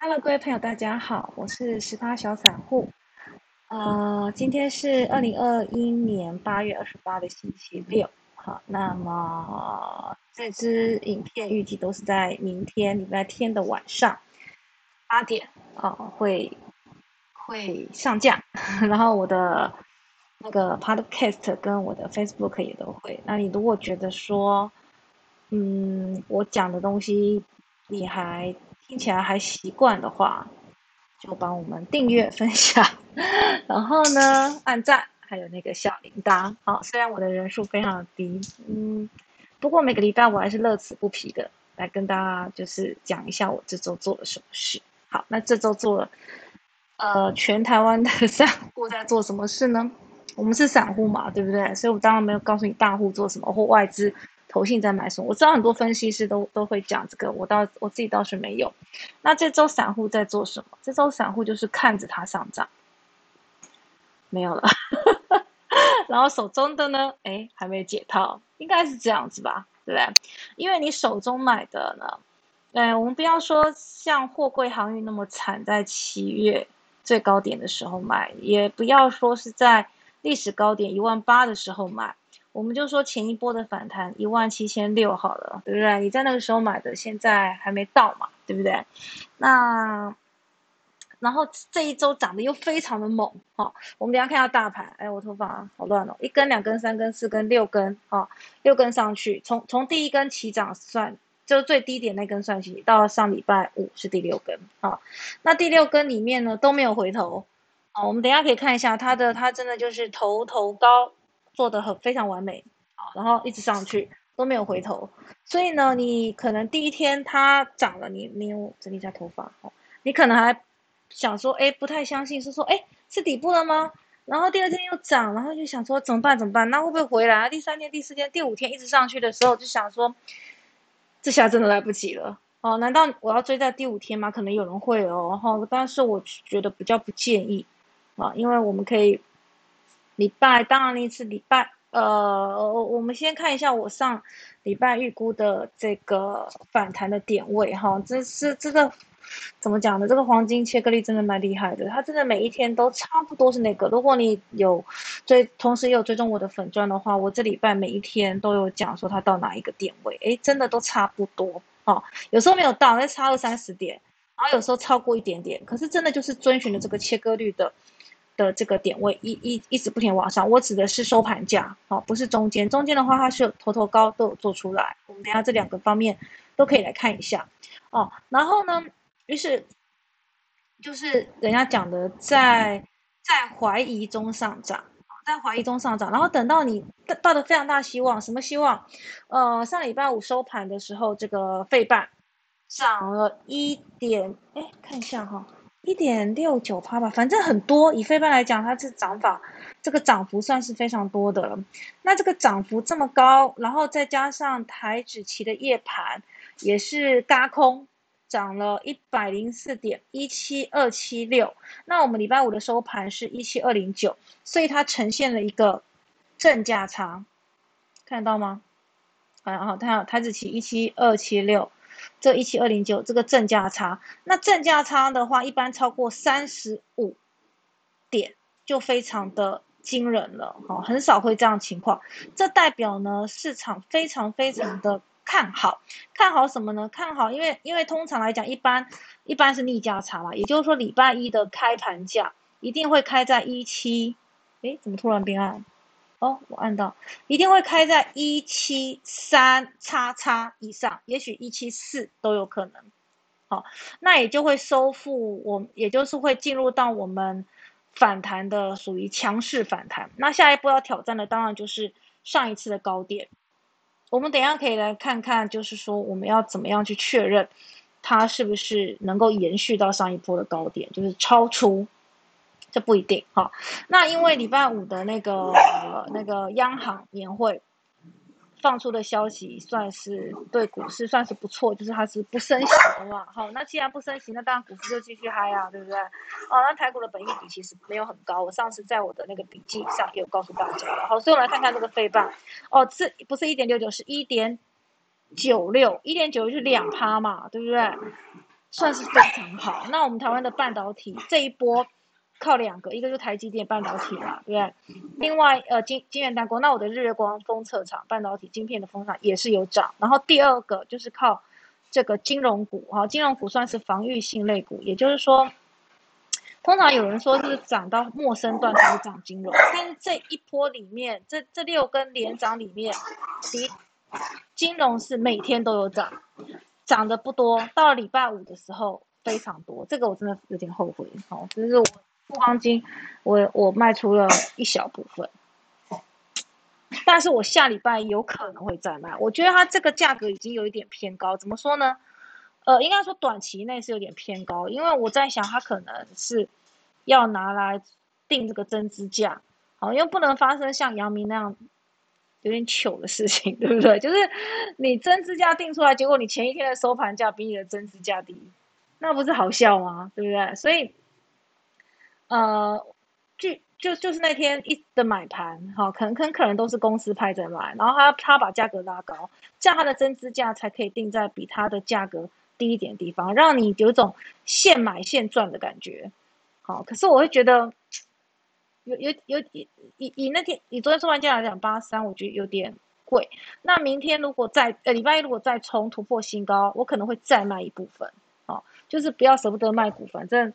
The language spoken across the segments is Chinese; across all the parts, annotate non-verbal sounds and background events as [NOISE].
Hello，各位朋友，大家好，我是十八小散户。呃，今天是二零二一年八月二十八的星期六。好，那么这支影片预计都是在明天礼拜天的晚上八点啊会会上架。[LAUGHS] 然后我的那个 Podcast 跟我的 Facebook 也都会。那你如果觉得说，嗯，我讲的东西你还听起来还习惯的话，就帮我们订阅、分享，[LAUGHS] 然后呢，按赞，还有那个小铃铛。好，虽然我的人数非常低，嗯，不过每个礼拜我还是乐此不疲的来跟大家就是讲一下我这周做了什么事。好，那这周做了，呃，全台湾的散户在做什么事呢？我们是散户嘛，对不对？所以我当然没有告诉你大户做什么或外资。投信在买什么？我知道很多分析师都都会讲这个，我倒我自己倒是没有。那这周散户在做什么？这周散户就是看着它上涨，没有了。[LAUGHS] 然后手中的呢？哎，还没解套，应该是这样子吧？对不对？因为你手中买的呢，哎，我们不要说像货柜航运那么惨，在七月最高点的时候买，也不要说是在历史高点一万八的时候买。我们就说前一波的反弹一万七千六好了，对不对？你在那个时候买的，现在还没到嘛，对不对？那然后这一周涨得又非常的猛，哈。我们等下看下大盘，哎，我头发好乱哦，一根、两根、三根、四根、六根，哈，六根上去，从从第一根起涨算，就最低点那根算起，到上礼拜五是第六根，啊，那第六根里面呢都没有回头，啊，我们等下可以看一下它的，它真的就是头头高。做的很非常完美，好，然后一直上去都没有回头，所以呢，你可能第一天它涨了，你你整理一下头发，哦，你可能还想说，哎，不太相信，是说，哎，是底部了吗？然后第二天又涨，然后就想说怎么办？怎么办？那会不会回来？第三天、第四天、第五天一直上去的时候，就想说，这下真的来不及了，哦，难道我要追在第五天吗？可能有人会哦，然后但是我觉得比较不建议，啊，因为我们可以。礼拜当然那次礼拜，呃，我们先看一下我上礼拜预估的这个反弹的点位哈，这是这个怎么讲呢？这个黄金切割力真的蛮厉害的，它真的每一天都差不多是那个。如果你有追，同时也有追踪我的粉钻的话，我这礼拜每一天都有讲说它到哪一个点位，诶，真的都差不多哦。有时候没有到，那差二三十点，然后有时候超过一点点，可是真的就是遵循了这个切割率的。的这个点位一一一直不停往上，我指的是收盘价，好，不是中间。中间的话，它是有头头高都有做出来。我们等下这两个方面都可以来看一下哦。然后呢，于是就是人家讲的，在在怀疑中上涨，在怀疑中上涨，然后等到你到了非常大希望，什么希望？呃，上礼拜五收盘的时候，这个费半涨了一点，哎，看一下哈。一点六九趴吧，反正很多。以飞半来讲，它是涨法，这个涨幅算是非常多的了。那这个涨幅这么高，然后再加上台指期的夜盘也是嘎空，涨了一百零四点一七二七六。那我们礼拜五的收盘是一七二零九，所以它呈现了一个正价差，看得到吗？然后它台指期一七二七六。这一七二零九这个正价差，那正价差的话，一般超过三十五点就非常的惊人了，哈，很少会这样情况。这代表呢，市场非常非常的看好，看好什么呢？看好，因为因为通常来讲，一般一般是逆价差嘛，也就是说礼拜一的开盘价一定会开在一七，诶，怎么突然变暗？哦，我按到，一定会开在一七三叉叉以上，也许一七四都有可能。好，那也就会收复，我也就是会进入到我们反弹的属于强势反弹。那下一步要挑战的当然就是上一次的高点。我们等下可以来看看，就是说我们要怎么样去确认它是不是能够延续到上一波的高点，就是超出。这不一定哈，那因为礼拜五的那个那个央行年会放出的消息，算是对股市算是不错，就是它是不升息的嘛。好，那既然不升息，那当然股市就继续嗨啊，对不对？哦，那台股的本益比其实没有很高，我上次在我的那个笔记上也有告诉大家了。好，所以我们来看看这个费半，哦，这不是一点六九，是一点九六，一点九是两趴嘛，对不对？算是非常好。那我们台湾的半导体这一波靠两个，一个是台积电半导体嘛，对不对？另外呃金金圆代工，那我的日月光封测厂半导体晶片的封厂也是有涨。然后第二个就是靠这个金融股哈，金融股算是防御性类股，也就是说。通常有人说是涨到陌生段才会涨金融，但是这一波里面，这这六根连涨里面，金金融是每天都有涨，涨的不多，到礼拜五的时候非常多，这个我真的有点后悔，哦，就是我富邦金，我我卖出了一小部分，但是我下礼拜有可能会再卖，我觉得它这个价格已经有一点偏高，怎么说呢？呃，应该说短期内是有点偏高，因为我在想它可能是。要拿来定这个增资价，好，因为不能发生像杨明那样有点糗的事情，[LAUGHS] 对不对？就是你增资价定出来，结果你前一天的收盘价比你的增资价低，那不是好笑吗？对不对？所以，呃，就就就是那天一的买盘，哈，可能可能可能都是公司派在买，然后他他把价格拉高，这样他的增资价才可以定在比他的价格低一点地方，让你有一种现买现赚的感觉。好，可是我会觉得有有有以以那天以昨天收盘价来讲，八三我觉得有点贵。那明天如果再呃礼拜一如果再冲突破新高，我可能会再卖一部分。好，就是不要舍不得卖股，反正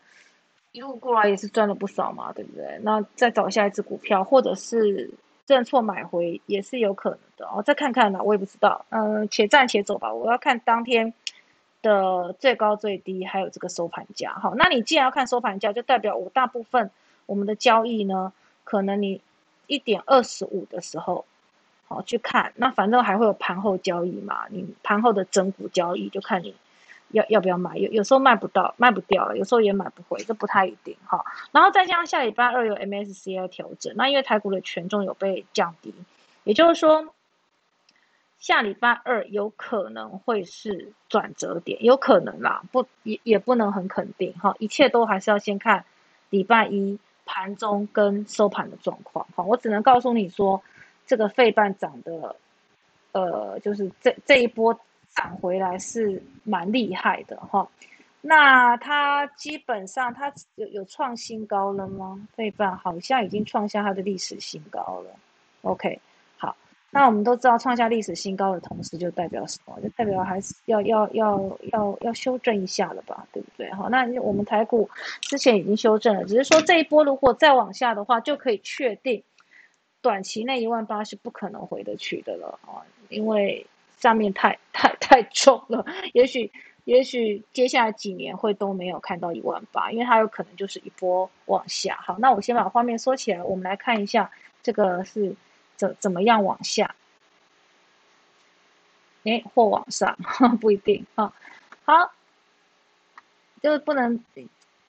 一路过来也是赚了不少嘛，对不对？那再找下一只股票，或者是认错买回也是有可能的哦。再看看呢，我也不知道。嗯，且战且走吧，我要看当天。的最高最低，还有这个收盘价，好，那你既然要看收盘价，就代表我大部分我们的交易呢，可能你一点二十五的时候，好去看，那反正还会有盘后交易嘛，你盘后的整股交易就看你要要不要买，有有时候卖不到，卖不掉了，有时候也买不回，这不太一定哈。然后再加上下礼拜二有 MSCI 调整，那因为台股的权重有被降低，也就是说。下礼拜二有可能会是转折点，有可能啦，不也也不能很肯定哈，一切都还是要先看礼拜一盘中跟收盘的状况哈。我只能告诉你说，这个费半涨的，呃，就是这这一波涨回来是蛮厉害的哈。那它基本上它有有创新高了吗？费半好像已经创下它的历史新高了。OK 好。那我们都知道，创下历史新高的同时，就代表什么？就代表还是要要要要要修正一下了吧，对不对？好，那我们台股之前已经修正了，只是说这一波如果再往下的话，就可以确定短期内一万八是不可能回得去的了啊，因为上面太太太重了。[LAUGHS] 也许也许接下来几年会都没有看到一万八，因为它有可能就是一波往下。好，那我先把画面缩起来，我们来看一下这个是。怎怎么样往下？哎，或往上，[LAUGHS] 不一定啊。好，就是不能。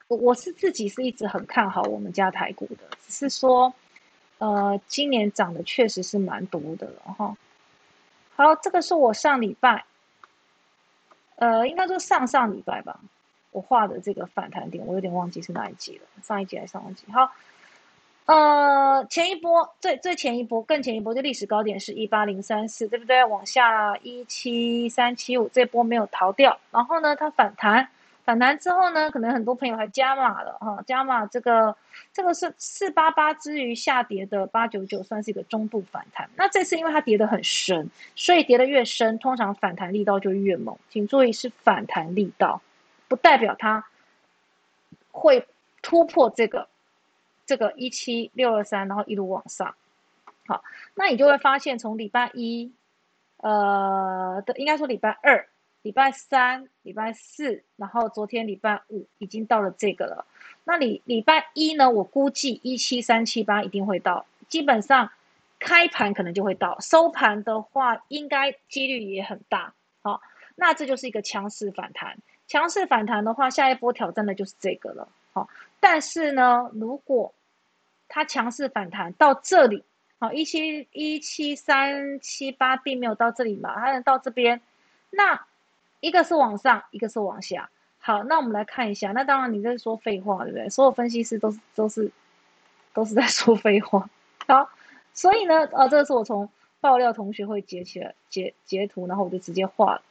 我是自己是一直很看好我们家台股的，只是说，呃，今年涨的确实是蛮多的了哈。好，这个是我上礼拜，呃，应该说上上礼拜吧，我画的这个反弹点，我有点忘记是哪一集了，上一集还是上一集？好。呃，前一波最最前一波更前一波，就历史高点是一八零三四，对不对？往下一七三七五，这波没有逃掉。然后呢，它反弹，反弹之后呢，可能很多朋友还加码了哈，加码这个这个是四八八之余下跌的八九九，算是一个中度反弹。那这次因为它跌得很深，所以跌得越深，通常反弹力道就越猛。请注意是反弹力道，不代表它会突破这个。这个一七六二三，然后一路往上，好，那你就会发现，从礼拜一，呃的，应该说礼拜二、礼拜三、礼拜四，然后昨天礼拜五已经到了这个了。那礼礼拜一呢，我估计一七三七八一定会到，基本上开盘可能就会到，收盘的话应该几率也很大。好，那这就是一个强势反弹，强势反弹的话，下一波挑战的就是这个了。好，但是呢，如果它强势反弹到这里，好，一七一七三七八并没有到这里嘛，它能到这边，那一个是往上，一个是往下。好，那我们来看一下，那当然你在说废话，对不对？所有分析师都是都是都是在说废话。好，所以呢，呃，这个是我从爆料同学会截起来截截图，然后我就直接画了。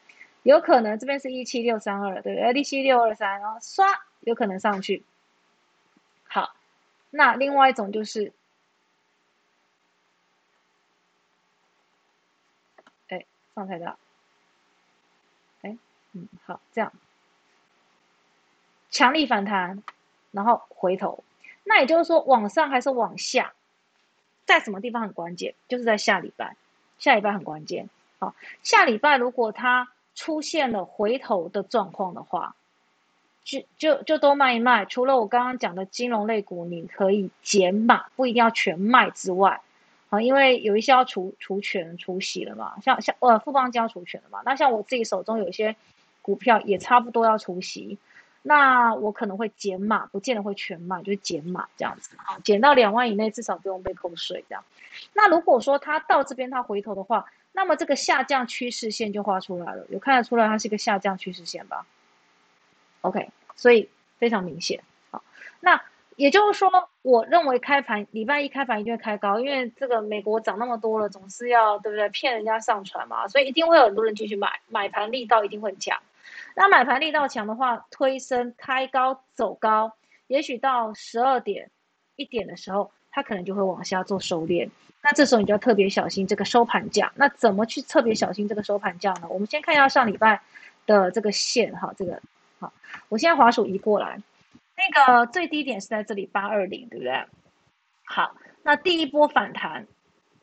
有可能这边是一七六三二，对不对？利息六二三，然后刷，有可能上去。好，那另外一种就是，哎，放太大，嗯，好，这样，强力反弹，然后回头，那也就是说往上还是往下，在什么地方很关键？就是在下礼拜，下礼拜很关键。好，下礼拜如果它出现了回头的状况的话。就就就都卖一卖，除了我刚刚讲的金融类股，你可以减码，不一定要全卖之外，啊，因为有一些要除除权除息了嘛，像像呃富邦要除权了嘛，那像我自己手中有一些股票也差不多要除息，那我可能会减码，不见得会全卖，就是减码这样子，啊，减到两万以内，至少不用被扣税这样。那如果说它到这边它回头的话，那么这个下降趋势线就画出来了，有看得出来它是一个下降趋势线吧？OK，所以非常明显。好，那也就是说，我认为开盘礼拜一开盘一定会开高，因为这个美国涨那么多了，总是要对不对？骗人家上船嘛，所以一定会有很多人继续买，买盘力道一定会很强。那买盘力道强的话，推升开高走高，也许到十二点一点的时候，它可能就会往下做收敛。那这时候你就要特别小心这个收盘价。那怎么去特别小心这个收盘价呢？我们先看一下上礼拜的这个线哈，这个好。我现在滑鼠移过来，那个最低点是在这里八二零，对不对？好，那第一波反弹，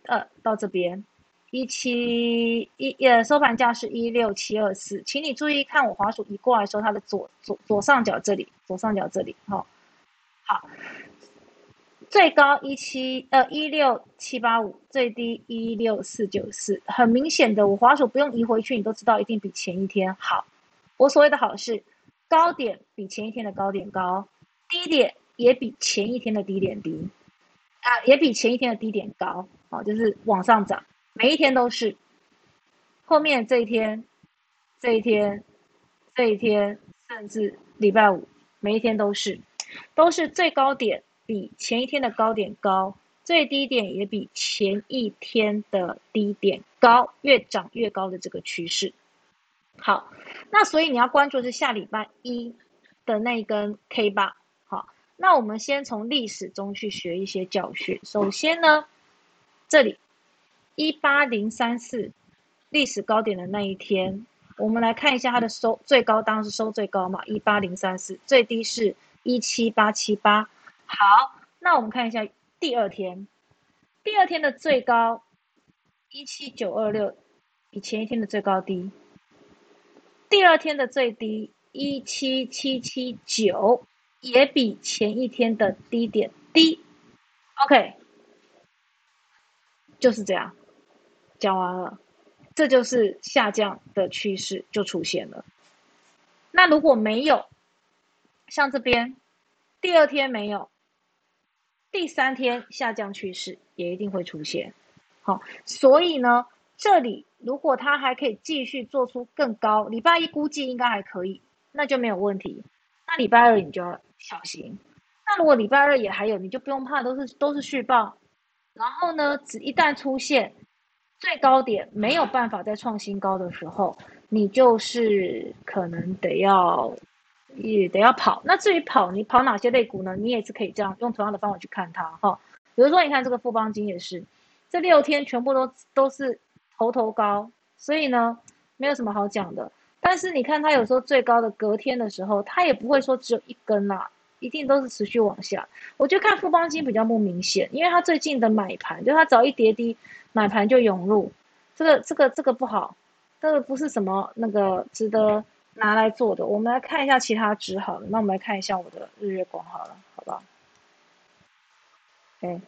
呃，到这边一七一呃收盘价是一六七二四，请你注意看我滑鼠移过来时候，它的左左左上角这里，左上角这里，好，好，最高一七呃一六七八五，最低一六四九四，很明显的，我滑鼠不用移回去，你都知道一定比前一天好。我所谓的好是。高点比前一天的高点高，低点也比前一天的低点低，啊，也比前一天的低点高，啊，就是往上涨，每一天都是。后面这一天、这一天、这一天，甚至礼拜五，每一天都是，都是最高点比前一天的高点高，最低点也比前一天的低点高，越涨越高的这个趋势。好，那所以你要关注是下礼拜一的那一根 K 八。好，那我们先从历史中去学一些教训。首先呢，这里一八零三四历史高点的那一天，我们来看一下它的收最高，当然是收最高嘛，一八零三四，最低是一七八七八。好，那我们看一下第二天，第二天的最高一七九二六，比前一天的最高低。第二天的最低一七七七九，也比前一天的低点低。OK，就是这样，讲完了，这就是下降的趋势就出现了。那如果没有，像这边，第二天没有，第三天下降趋势也一定会出现。好，所以呢，这里。如果它还可以继续做出更高，礼拜一估计应该还可以，那就没有问题。那礼拜二你就要小心。那如果礼拜二也还有，你就不用怕，都是都是续报。然后呢，只一旦出现最高点没有办法再创新高的时候，你就是可能得要也得要跑。那至于跑，你跑哪些类股呢？你也是可以这样用同样的方法去看它哈。比如说，你看这个富邦金也是，这六天全部都都是。头头高，所以呢，没有什么好讲的。但是你看它有时候最高的隔天的时候，它也不会说只有一根啦，一定都是持续往下。我就看富邦金比较不明显，因为它最近的买盘，就它早一跌低，买盘就涌入，这个这个这个不好，这个不是什么那个值得拿来做的。我们来看一下其他值好了，那我们来看一下我的日月光好了，好不好？哎。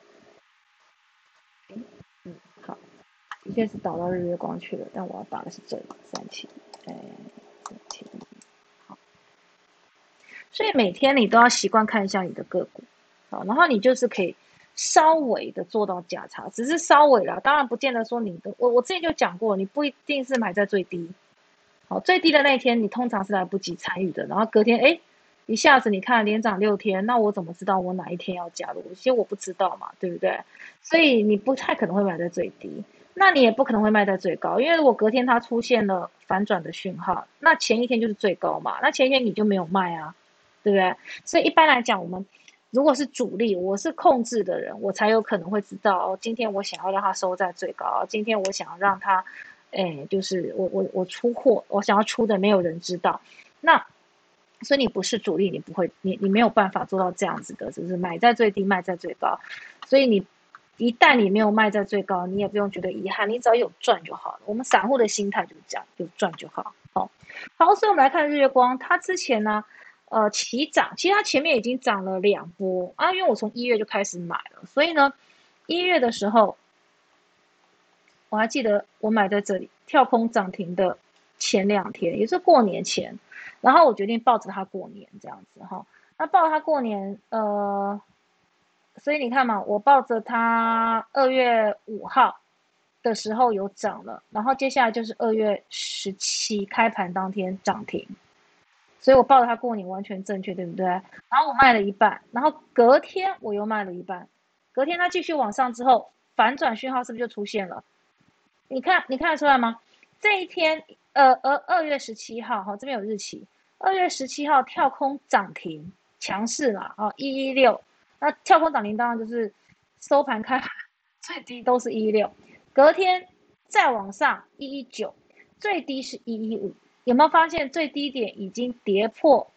应该是导到日月光去了，但我要打的是这里三七，哎，三七好。所以每天你都要习惯看一下你的个股，好，然后你就是可以稍微的做到价差，只是稍微啦，当然不见得说你的，我我之前就讲过，你不一定是买在最低，好，最低的那一天你通常是来不及参与的，然后隔天哎，一下子你看连涨六天，那我怎么知道我哪一天要加入？其实我不知道嘛，对不对？所以你不太可能会买在最低。那你也不可能会卖在最高，因为如果隔天它出现了反转的讯号，那前一天就是最高嘛，那前一天你就没有卖啊，对不对？所以一般来讲，我们如果是主力，我是控制的人，我才有可能会知道哦，今天我想要让它收在最高，今天我想要让它，哎，就是我我我出货，我想要出的没有人知道，那所以你不是主力，你不会，你你没有办法做到这样子的，就是买在最低，卖在最高，所以你。一旦你没有卖在最高，你也不用觉得遗憾，你只要有赚就好了。我们散户的心态就是这样，有赚就好。好，好，所以我们来看日月光，它之前呢，呃，起涨，其实它前面已经涨了两波啊，因为我从一月就开始买了，所以呢，一月的时候，我还记得我买在这里跳空涨停的前两天，也是过年前，然后我决定抱着它过年这样子哈，那抱着它过年，呃。所以你看嘛，我抱着它二月五号的时候有涨了，然后接下来就是二月十七开盘当天涨停，所以我抱着它过年完全正确，对不对？然后我卖了一半，然后隔天我又卖了一半，隔天它继续往上之后，反转讯号是不是就出现了？你看，你看得出来吗？这一天，呃，呃，二月十七号，哈，这边有日期，二月十七号跳空涨停，强势了啊，一一六。那跳空涨停当然就是收盘开盘最低都是一六，隔天再往上一一九，最低是一一五，有没有发现最低点已经跌破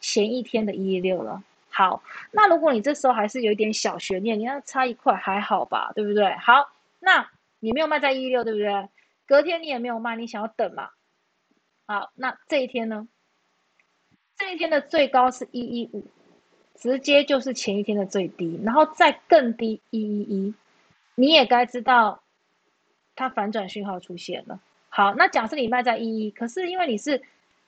前一天的一一六了？好，那如果你这时候还是有一点小悬念，你要差一块还好吧，对不对？好，那你没有卖在一一六，对不对？隔天你也没有卖，你想要等嘛？好，那这一天呢？这一天的最高是一一五。直接就是前一天的最低，然后再更低一一一，你也该知道，它反转讯号出现了。好，那假设你卖在一一，可是因为你是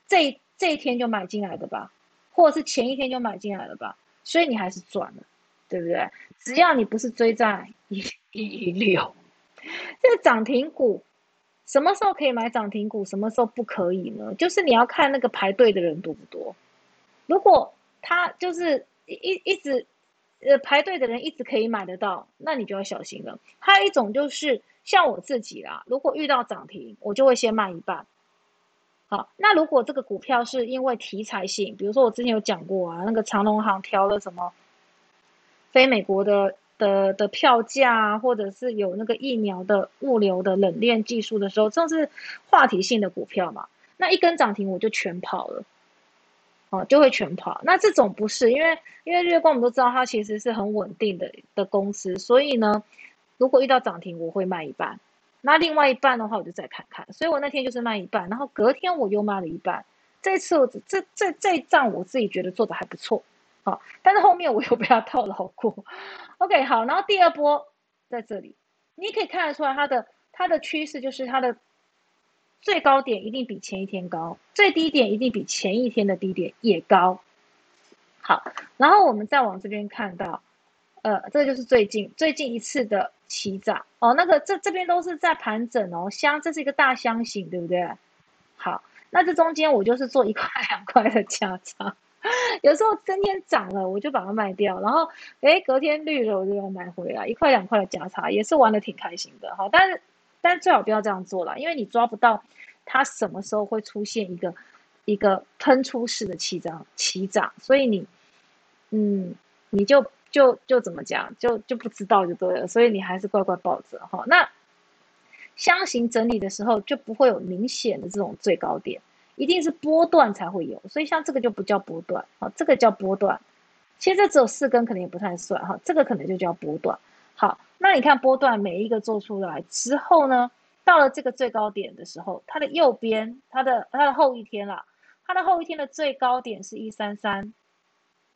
这这一天就买进来的吧，或者是前一天就买进来了吧，所以你还是赚了，对不对？只要你不是追在一一一六，这个涨停股什么时候可以买涨停股，什么时候不可以呢？就是你要看那个排队的人多不多，如果他就是。一一直，呃，排队的人一直可以买得到，那你就要小心了。还有一种就是像我自己啦，如果遇到涨停，我就会先卖一半。好，那如果这个股票是因为题材性，比如说我之前有讲过啊，那个长隆行调了什么非美国的的的票价，或者是有那个疫苗的物流的冷链技术的时候，这是话题性的股票嘛，那一根涨停我就全跑了。哦，就会全跑。那这种不是，因为因为月光我们都知道它其实是很稳定的的公司，所以呢，如果遇到涨停，我会卖一半，那另外一半的话我就再看看。所以我那天就是卖一半，然后隔天我又卖了一半。这次我这这这一仗我自己觉得做的还不错，好，但是后面我又被它套牢过。[LAUGHS] OK，好，然后第二波在这里，你可以看得出来它的它的趋势就是它的。最高点一定比前一天高，最低点一定比前一天的低点也高。好，然后我们再往这边看到，呃，这个就是最近最近一次的起涨哦。那个这这边都是在盘整哦，箱这是一个大箱型，对不对？好，那这中间我就是做一块 [LAUGHS] 两块的加差，有时候今天涨了我就把它卖掉，然后诶隔天绿了我就要买回来，一块两块的加差也是玩的挺开心的哈，但是。但最好不要这样做了，因为你抓不到它什么时候会出现一个一个喷出式的起涨起涨，所以你嗯，你就就就怎么讲，就就不知道就对了，所以你还是乖乖抱着哈。那箱型整理的时候就不会有明显的这种最高点，一定是波段才会有，所以像这个就不叫波段，好，这个叫波段。其实这只有四根，可能也不太算哈，这个可能就叫波段。好，那你看波段每一个做出来之后呢，到了这个最高点的时候，它的右边，它的它的后一天啦，它的后一天的最高点是一三三，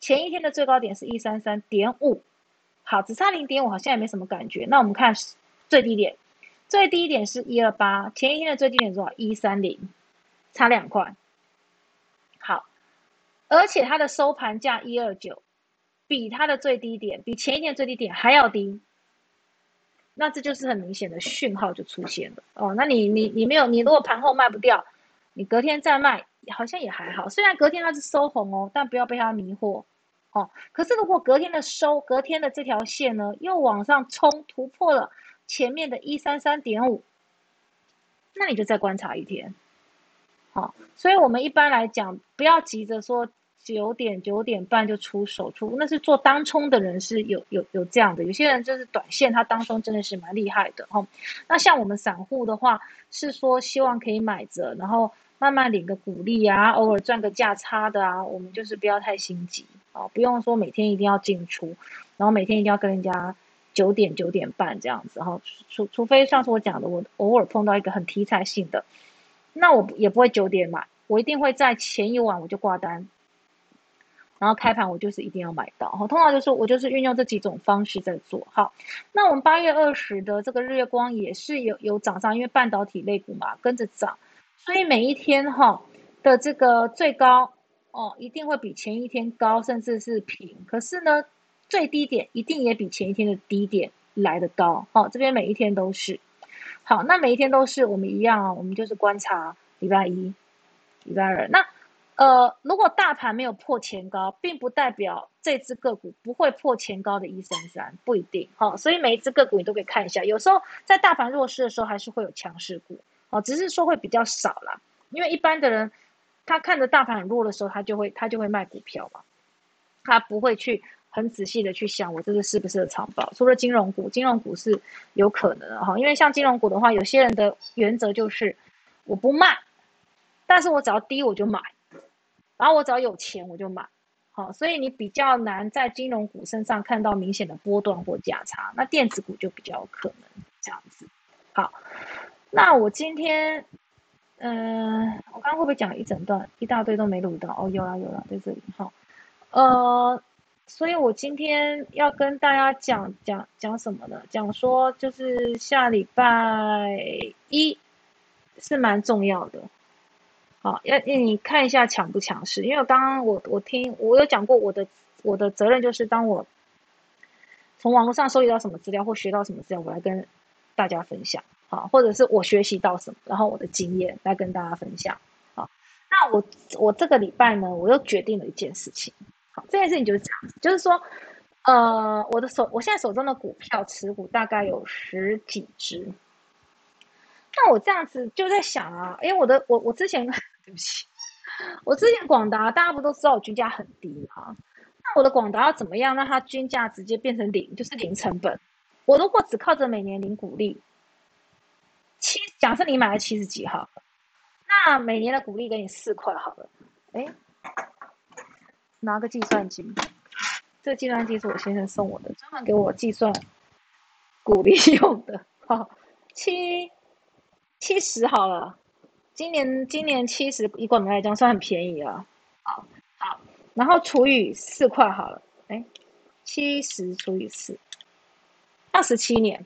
前一天的最高点是一三三点五，好，只差零点五，好像也没什么感觉。那我们看最低点，最低点是一二八，前一天的最低点多少？一三零，差两块。好，而且它的收盘价一二九，比它的最低点，比前一天最低点还要低。那这就是很明显的讯号就出现了哦。那你你你没有，你如果盘后卖不掉，你隔天再卖好像也还好。虽然隔天它是收红哦，但不要被它迷惑哦。可是如果隔天的收，隔天的这条线呢又往上冲突破了前面的一三三点五，那你就再观察一天。好，所以我们一般来讲，不要急着说九点九点半就出手出，那是做当冲的人是有有有这样的，有些人就是短线，他当冲真的是蛮厉害的哈。那像我们散户的话，是说希望可以买着，然后。慢慢领个股利啊，偶尔赚个价差的啊，我们就是不要太心急啊，不用说每天一定要进出，然后每天一定要跟人家九点九点半这样子哈，除除非上次我讲的，我偶尔碰到一个很题材性的，那我也不会九点买，我一定会在前一晚我就挂单，然后开盘我就是一定要买到哈，通常就是我就是运用这几种方式在做好。那我们八月二十的这个日月光也是有有涨上，因为半导体类股嘛跟着涨。所以每一天哈的这个最高哦，一定会比前一天高，甚至是平。可是呢，最低点一定也比前一天的低点来的高。好，这边每一天都是。好，那每一天都是我们一样啊，我们就是观察礼拜一、礼拜二。那呃，如果大盘没有破前高，并不代表这只个股不会破前高的一三三，不一定。好，所以每一只个股你都可以看一下。有时候在大盘弱势的时候，还是会有强势股。哦，只是说会比较少啦，因为一般的人，他看着大盘很弱的时候，他就会他就会卖股票嘛，他不会去很仔细的去想我这个是不是长保。除了金融股，金融股是有可能哈，因为像金融股的话，有些人的原则就是我不卖，但是我只要低我就买，然后我只要有钱我就买，好，所以你比较难在金融股身上看到明显的波段或价差，那电子股就比较有可能这样子，好。那我今天，嗯，我刚刚会不会讲一整段，一大堆都没录到？哦，有啦有啦，在这里哈。呃，所以我今天要跟大家讲讲讲什么呢？讲说就是下礼拜一是蛮重要的，好，要你看一下强不强势，因为我刚刚我我听我有讲过，我的我的责任就是当我从网络上收集到什么资料或学到什么资料，我来跟大家分享。好，或者是我学习到什么，然后我的经验来跟大家分享。好，那我我这个礼拜呢，我又决定了一件事情。好，这件事情就是这样子，就是说，呃，我的手，我现在手中的股票持股大概有十几只。那我这样子就在想啊，因为我的我我之前对不起，我之前广达大家不都知道我均价很低吗？那我的广达要怎么样让它均价直接变成零，就是零成本？我如果只靠着每年零股利。假设你买了七十几号，那每年的股利给你四块好了。哎，拿个计算机，这个计算机是我先生送我的，专门给我计算股利用的。好，七七十好了，今年今年七十，以广们来讲算很便宜了。好，好，然后除以四块好了。哎，七十除以四，二十七年。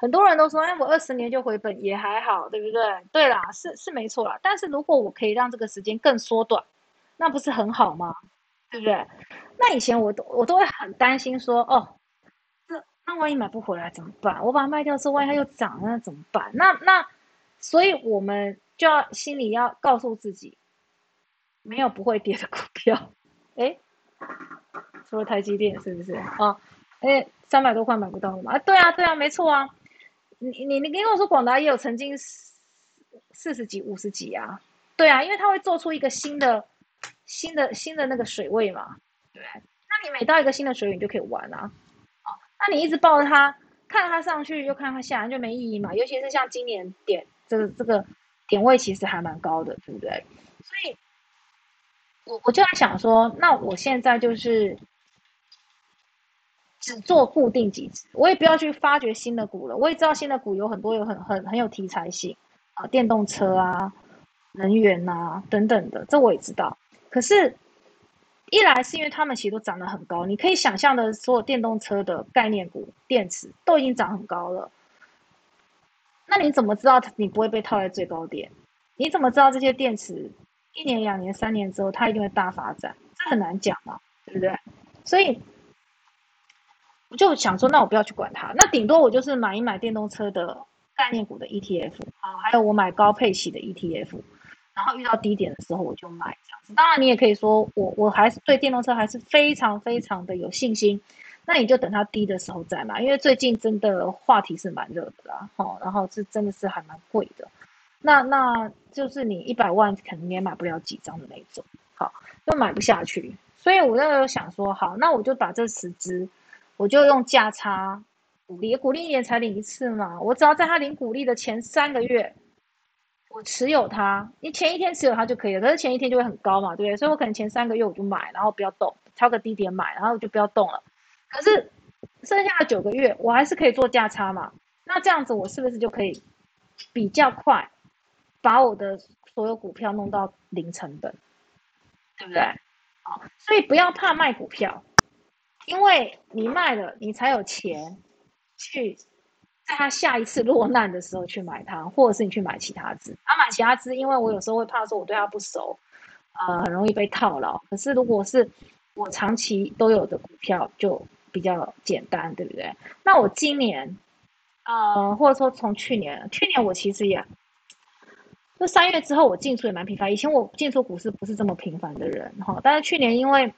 很多人都说，哎，我二十年就回本也还好，对不对？对啦，是是没错啦。但是如果我可以让这个时间更缩短，那不是很好吗？对不对？那以前我都我都会很担心说，哦，这那万一买不回来怎么办？我把它卖掉之后，万一它又涨，那怎么办？那那，所以我们就要心里要告诉自己，没有不会跌的股票。哎，除了台积电是不是啊？哎，三百多块买不到了嘛？啊，对啊，对啊，没错啊。你你你跟我说广达也有曾经四十几五十几啊，对啊，因为它会做出一个新的新的新的那个水位嘛，对，那你每到一个新的水位，你就可以玩啊，那你一直抱着它，看它上去又看它下来就没意义嘛，尤其是像今年点这个这个点位其实还蛮高的，对不对？所以，我我就在想说，那我现在就是。只做固定几只，我也不要去发掘新的股了。我也知道新的股有很多有很很很有题材性啊，电动车啊、能源啊等等的，这我也知道。可是，一来是因为他们其实都涨得很高，你可以想象的所有电动车的概念股、电池都已经涨很高了。那你怎么知道你不会被套在最高点？你怎么知道这些电池一年、两年、三年之后它一定会大发展？这很难讲嘛，对不对？所以。我就想说，那我不要去管它，那顶多我就是买一买电动车的概念股的 ETF，好，还有我买高配息的 ETF，然后遇到低点的时候我就买这样子。当然，你也可以说我我还是对电动车还是非常非常的有信心。那你就等它低的时候再买，因为最近真的话题是蛮热的啦，哈，然后是真的是还蛮贵的，那那就是你一百万可能你也买不了几张的那种，好，就买不下去，所以我那时候想说，好，那我就把这十只，我就用价差股利，股利一年才领一次嘛，我只要在他领股利的前三个月。我持有它，你前一天持有它就可以了，可是前一天就会很高嘛，对不对？所以我可能前三个月我就买，然后不要动，挑个低点买，然后就不要动了。可是剩下的九个月，我还是可以做价差嘛？那这样子我是不是就可以比较快把我的所有股票弄到零成本，对不对？好，所以不要怕卖股票，因为你卖了，你才有钱去。在他下一次落难的时候去买它，或者是你去买其他只。他买其他只，因为我有时候会怕说我对他不熟，呃，很容易被套牢。可是如果是我长期都有的股票，就比较简单，对不对？那我今年，呃，或者说从去年，去年我其实也，就三月之后我进出也蛮频繁。以前我进出股市不是这么频繁的人哈，但是去年因为。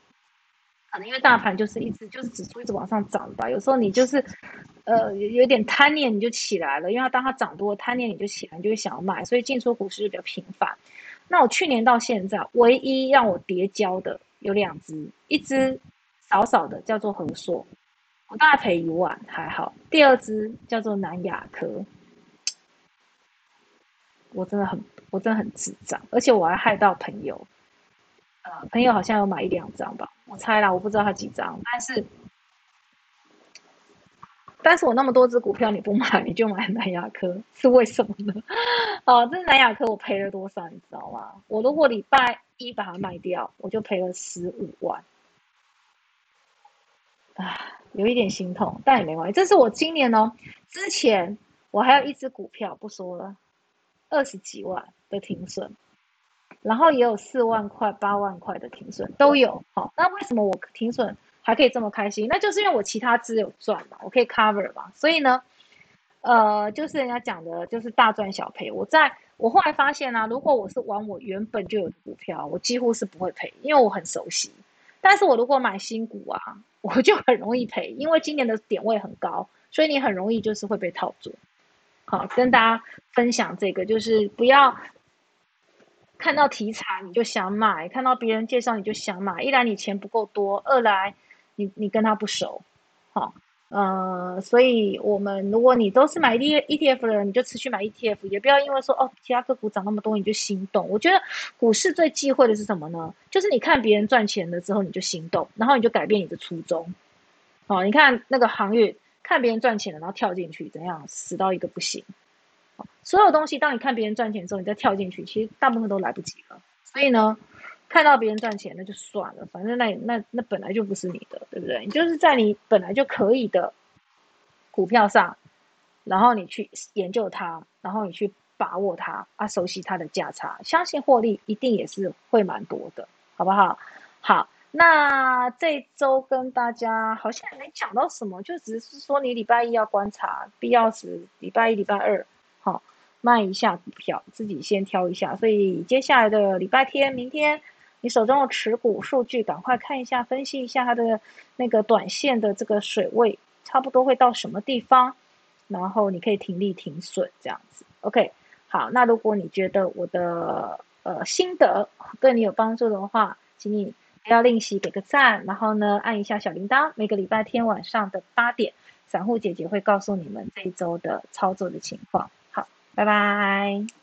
可能因为大盘就是一直就是指数一直往上涨吧，有时候你就是，呃，有点贪念你就起来了，因为它当它涨多，贪念你就起来，你就会想要买，所以进出股市就比较频繁。那我去年到现在，唯一让我叠交的有两只，一只少少的叫做和硕，我大概赔一万还好；第二只叫做南亚科，我真的很我真的很智障，而且我还害到朋友。呃，朋友好像有买一两张吧，我猜啦，我不知道他几张，但是，但是我那么多只股票你不买，你就买南亚科，是为什么呢？哦，这南亚科我赔了多少，你知道吗？我如果礼拜一把它卖掉，我就赔了十五万，啊，有一点心痛，但也没关系，这是我今年哦，之前我还有一只股票不说了，二十几万的停损。然后也有四万块、八万块的停损都有，好，那为什么我停损还可以这么开心？那就是因为我其他资有赚嘛，我可以 cover 嘛，所以呢，呃，就是人家讲的，就是大赚小赔。我在我后来发现呢，如果我是玩我原本就有的股票，我几乎是不会赔，因为我很熟悉。但是我如果买新股啊，我就很容易赔，因为今年的点位很高，所以你很容易就是会被套住。好，跟大家分享这个，就是不要。看到题材你就想买，看到别人介绍你就想买。一来你钱不够多，二来你你跟他不熟，好，呃，所以我们如果你都是买 E E T F 的人，你就持续买 E T F，也不要因为说哦其他个股涨那么多你就心动。我觉得股市最忌讳的是什么呢？就是你看别人赚钱了之后你就心动，然后你就改变你的初衷。哦，你看那个航运，看别人赚钱了，然后跳进去，怎样死到一个不行。所有东西，当你看别人赚钱之后，你再跳进去，其实大部分都来不及了。所以呢，看到别人赚钱，那就算了，反正那那那本来就不是你的，对不对？你就是在你本来就可以的股票上，然后你去研究它，然后你去把握它，啊，熟悉它的价差，相信获利一定也是会蛮多的，好不好？好，那这周跟大家好像没讲到什么，就只是说你礼拜一要观察，必要时礼拜一、礼拜二。好，卖一下股票，自己先挑一下。所以接下来的礼拜天、明天，你手中的持股数据，赶快看一下，分析一下它的那个短线的这个水位，差不多会到什么地方，然后你可以停利停损这样子。OK，好，那如果你觉得我的呃心得对你有帮助的话，请你不要吝惜给个赞，然后呢按一下小铃铛，每个礼拜天晚上的八点，散户姐姐会告诉你们这一周的操作的情况。拜拜。